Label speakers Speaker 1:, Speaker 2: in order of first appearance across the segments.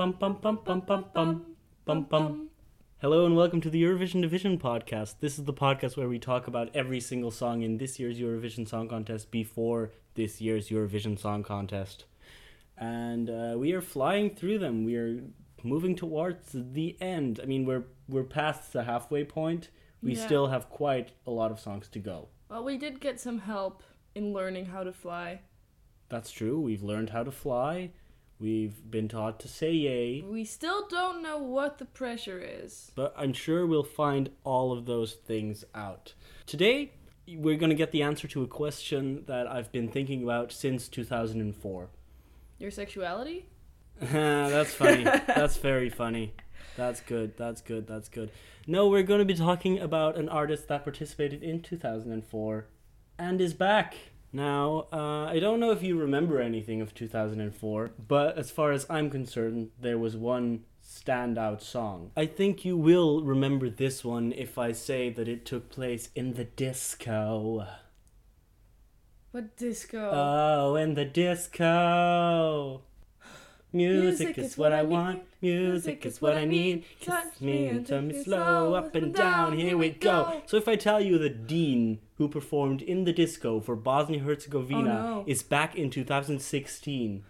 Speaker 1: Bum bum bum bum bum bum bum bum. Hello and welcome to the Eurovision Division podcast. This is the podcast where we talk about every single song in this year's Eurovision Song Contest before this year's Eurovision Song Contest. And uh, we are flying through them. We are moving towards the end. I mean, we're we're past the halfway point. We
Speaker 2: yeah.
Speaker 1: still have quite a lot of songs to go.
Speaker 2: Well, we did get some help in learning how to fly.
Speaker 1: That's true. We've learned how to fly. We've been taught to say yay.
Speaker 2: We still don't know what the pressure is.
Speaker 1: but I'm sure we'll find all of those things out. Today, we're going to get the answer to a question that I've been thinking about since 2004.
Speaker 2: Your sexuality?
Speaker 1: That's funny. That's very funny. That's good. That's good. That's good. No, we're going to be talking about an artist that participated in 2004 and is back. Now, uh, I don't know if you remember anything of 2004, but as far as I'm concerned, there was one standout song. I think you will remember this one if I say that it took place in the disco.
Speaker 2: What disco?
Speaker 1: Oh, in the disco. Music, is, what I want. Music is what I need. Kiss me and turn me slow up and down. Here we go. So if I tell you that Deen, who performed in the disco for Bosnia Herzegovina,
Speaker 2: Oh, no.
Speaker 1: is back in 2016,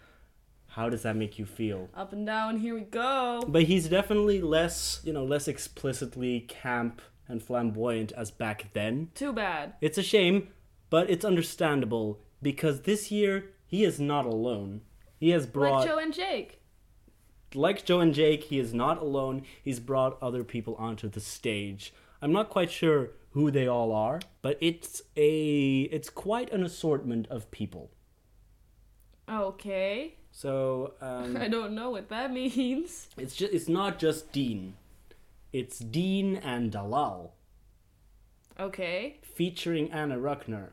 Speaker 1: how does that make you feel?
Speaker 2: Up and down, here we go.
Speaker 1: But he's definitely less, you know, less explicitly camp and flamboyant as back then.
Speaker 2: Too bad.
Speaker 1: It's a shame, but it's understandable because this year he is not alone. He has brought
Speaker 2: Like Joe and Jake.
Speaker 1: like Joe and Jake, he is not alone. He's brought other people onto the stage. I'm not quite sure who they all are, but it's a it's quite an assortment of people.
Speaker 2: Okay.
Speaker 1: So um,
Speaker 2: I don't know what that means.
Speaker 1: it's just it's not just Deen. It's Deen and Dalal
Speaker 2: Okay.
Speaker 1: featuring Ana Rucner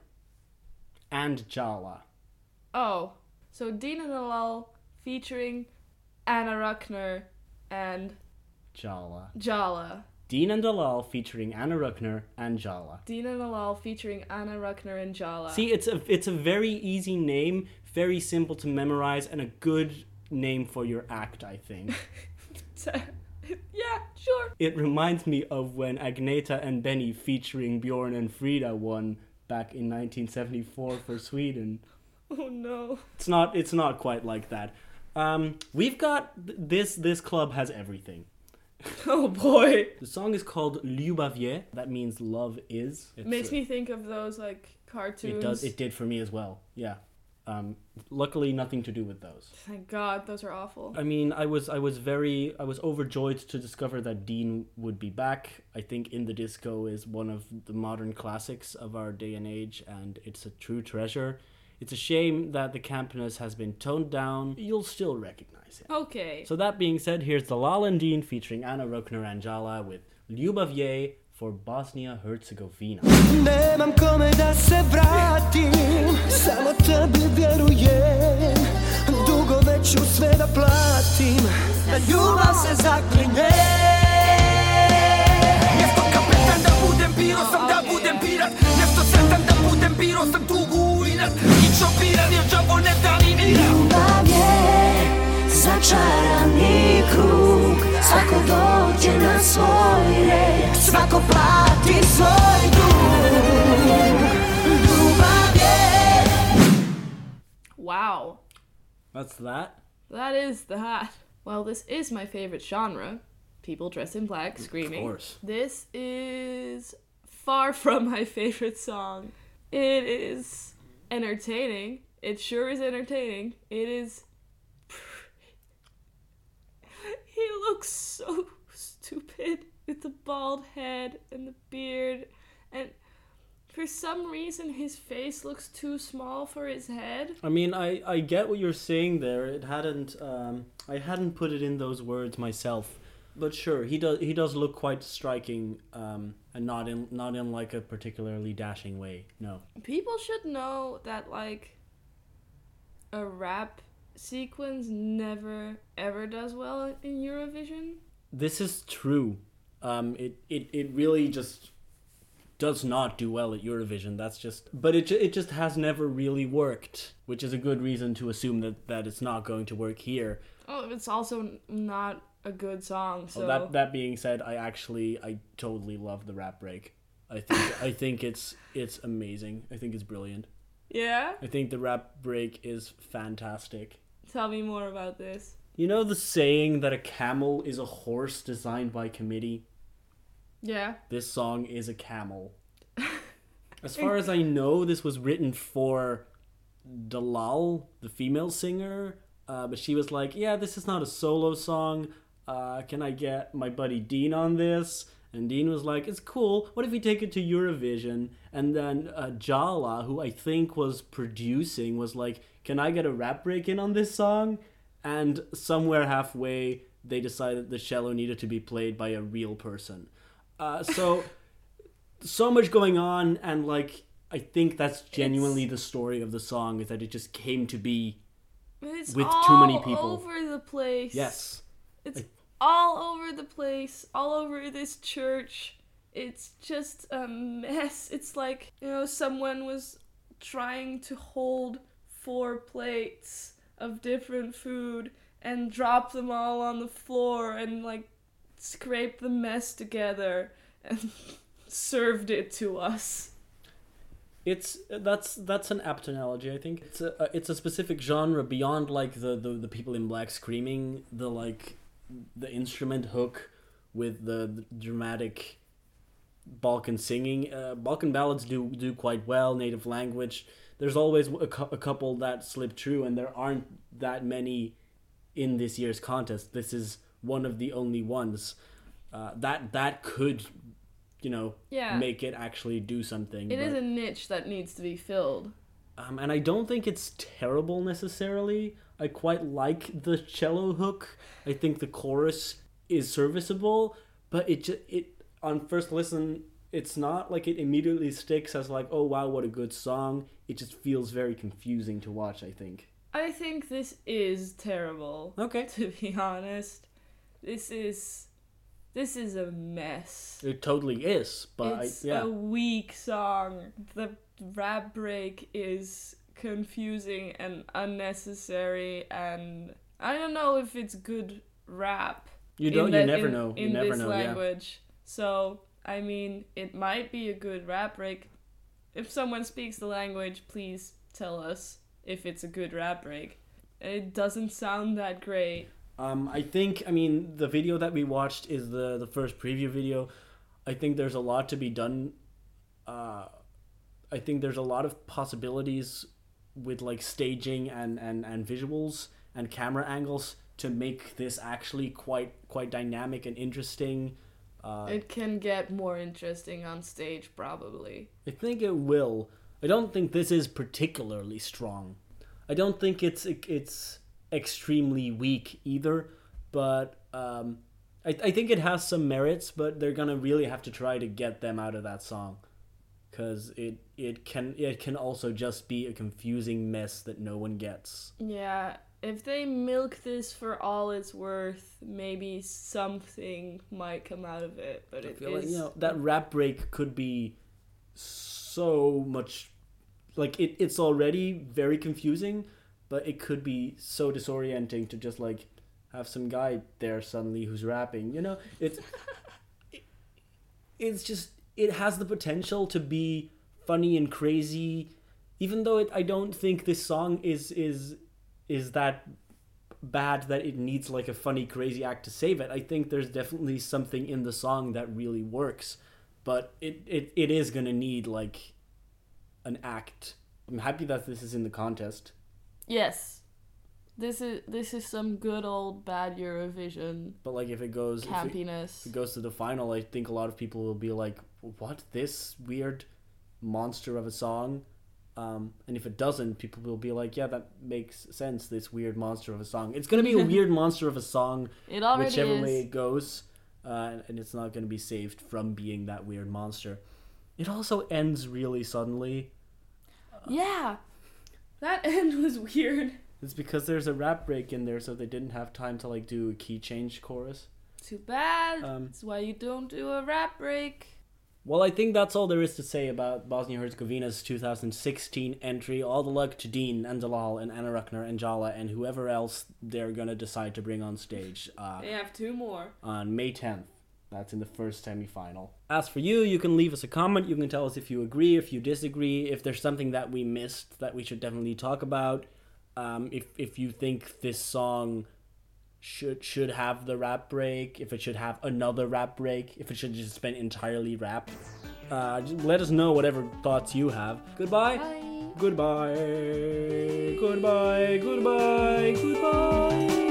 Speaker 1: and Jala.
Speaker 2: Oh. So Deen and Alal featuring Ana Rucner and
Speaker 1: Jala.
Speaker 2: Jala.
Speaker 1: Deen and Dalal featuring Ana Rucner and Jala.
Speaker 2: Deen and Alal featuring Ana Rucner and Jala.
Speaker 1: See, it's a it's a very easy name, very simple to memorize, and a good name for your act. I think
Speaker 2: yeah, sure.
Speaker 1: it reminds me of when Agneta and Benny featuring Bjorn and Frida won back in 1974 for Sweden.
Speaker 2: Oh no.
Speaker 1: It's not it's not quite like that. Um, we've got th- this this club has everything.
Speaker 2: Oh boy.
Speaker 1: The song is called Ljubav je. That means love is. It's,
Speaker 2: Makes
Speaker 1: uh,
Speaker 2: me think of those like cartoons.
Speaker 1: It does. It did for me as well. Yeah. Um, luckily, nothing to do with those.
Speaker 2: Thank God, those are awful.
Speaker 1: I mean, I was I was very I was overjoyed to discover that Deen would be back. I think In the Disco is one of the modern classics of our day and age, and it's a true treasure. It's a shame that the campness has been toned down. You'll still recognize it.
Speaker 2: Okay.
Speaker 1: So that being said, here's the and Deen featuring Ana Rucner Anjala with Ljubav je for Bosnia Herzegovina.
Speaker 3: Nemam kome da se vratim Samo tebi vjerujem Dugo već ću sve da platim Na ljubav se zaklinje Mjesto kapetan da budem Biro sam da budem pirat Mjesto sretan da budem Biro sam tugu u inat I čopiran jer džavo ne da ni mirat
Speaker 4: Ljubav je Svako dođe na svoj red Svako plati svoj dug Ljubav je
Speaker 2: wow.
Speaker 1: That's that.
Speaker 2: That is that. Well, this is my favorite genre. People dressed in black screaming.
Speaker 1: Of course.
Speaker 2: This is far from my favorite song. It is entertaining. It sure is entertaining. It is. He looks so stupid with the bald head and the beard, and for some reason his face looks too small for his head.
Speaker 1: I mean, I, I get what you're saying there. It hadn't um, I hadn't put it in those words myself, but sure, he does he does look quite striking, um, and not in not in like a particularly dashing way. No,
Speaker 2: People should know that like a rap sequence never ever does well in Eurovision.
Speaker 1: this is true. Um, it, it it really just does not do well at Eurovision. That's just, but it it just has never really worked, which is a good reason to assume that that it's not going to work here.
Speaker 2: Oh, it's also not a good song. So
Speaker 1: Well, that that being said, I actually I totally love the rap break. I think I think it's it's amazing. I think it's brilliant.
Speaker 2: yeah.
Speaker 1: I think the rap break is fantastic.
Speaker 2: Tell me more about this.
Speaker 1: You know the saying that a camel is a horse designed by committee?
Speaker 2: Yeah.
Speaker 1: This song is a camel. As far as I know, this was written for Dalal, the female singer, uh, but she was like, "Yeah, this is not a solo song. Uh, can I get my buddy Deen on this?" And Deen was like, "It's cool. What if we take it to Eurovision?" And then uh, Jala, who I think was producing, was like, "Can I get a rap break in on this song?" And somewhere halfway, they decided the cello needed to be played by a real person. Uh, so so much going on and like i think that's genuinely the story of the song is that it just came to be
Speaker 2: It's
Speaker 1: With too many people.
Speaker 2: over the place.
Speaker 1: yes
Speaker 2: It's all over the place, all over this church. It's just a mess. It's like, you know, someone was trying to hold four plates of different food and drop them all on the floor and like scrape the mess together and served it to us.
Speaker 1: it's that's that's an apt analogy i think it's a it's a specific genre beyond like the, the the people in black screaming the like the instrument hook with the, the dramatic balkan singing uh, balkan ballads do do quite well native language there's always a, cou- a couple that slip through and there aren't that many in this year's contest this is one of the only ones uh, that that could you know
Speaker 2: Yeah.
Speaker 1: make it actually do something
Speaker 2: It
Speaker 1: but-
Speaker 2: is a niche that needs to be filled.
Speaker 1: Um, and I don't think it's terrible necessarily. I quite like the cello hook. I think the chorus is serviceable, but it just it on first listen, it's not like it immediately sticks as like, oh wow, what a good song. It just feels very confusing to watch. I think.
Speaker 2: I think this is terrible.
Speaker 1: Okay.
Speaker 2: To be honest, this is this is a mess.
Speaker 1: It totally is, but
Speaker 2: it's
Speaker 1: I, yeah,
Speaker 2: a weak song. The rap break is confusing and unnecessary, and I don't know if it's good rap.
Speaker 1: you don't. You
Speaker 2: that-
Speaker 1: never
Speaker 2: in-
Speaker 1: know. You
Speaker 2: in
Speaker 1: never
Speaker 2: this
Speaker 1: know. Yeah.
Speaker 2: language. So I mean, it might be a good rap break. If someone speaks the language, please tell us if it's a good rap break. It doesn't sound that great.
Speaker 1: Um, I think I mean the video that we watched is the the first preview video. I think there's a lot to be done. Uh, I think there's a lot of possibilities with like staging and, and, and visuals and camera angles to make this actually quite quite dynamic and interesting. Uh,
Speaker 2: It can get more interesting on stage, probably.
Speaker 1: I think it will. I don't think this is particularly strong. I don't think it's it's extremely weak either, but um, I I think it has some merits. But they're gonna really have to try to get them out of that song, because it it can it can also just be a confusing mess that no one gets.
Speaker 2: Yeah, if they milk this for all it's worth, maybe something might come out of it. But
Speaker 1: I
Speaker 2: it
Speaker 1: feel like you know that rap break could be so much like it, it's already very confusing but it could be so disorienting to just like have some guy there suddenly who's rapping you know it's it, it's just it has the potential to be funny and crazy even though it, i don't think this song is is is that bad that it needs like a funny crazy act to save it. I think there's definitely something in the song that really works but it it, it is gonna need like an act. I'm happy that this is in the contest.
Speaker 2: Yes. This is this is some good old bad Eurovision
Speaker 1: but like if it goes if it,
Speaker 2: campiness.
Speaker 1: if it goes to the final i think a lot of people will be like what this weird monster of a song um, and if it doesn't people will be like yeah that makes sense this weird monster of a song it's gonna be a weird monster of a song
Speaker 2: It already
Speaker 1: whichever
Speaker 2: is.
Speaker 1: way it goes, uh, and it's not going to be saved from being that weird monster. It also ends really suddenly.
Speaker 2: Yeah. That end was weird.
Speaker 1: It's because there's a rap break in there, so they didn't have time to like do a key change chorus.
Speaker 2: Too bad.
Speaker 1: Um,
Speaker 2: That's why you don't do a rap break.
Speaker 1: Well, I think that's all there is to say about Bosnia Herzegovina's 2016 entry. All the luck to Deen and Dalal and Ana Rucner and Jala and whoever else they're gonna decide to bring on stage uh,
Speaker 2: They have two more.
Speaker 1: on May 10th. That's in the first semifinal. As for you, you can leave us a comment. You can tell us if you agree, if you disagree, if there's something that we missed that we should definitely talk about. Um, if if you think this song should should have the rap break, if it should have another rap break, if it should just been entirely rap. Uh, just let us know whatever thoughts you have. Goodbye.
Speaker 2: Bye.
Speaker 1: Goodbye. Goodbye. Goodbye.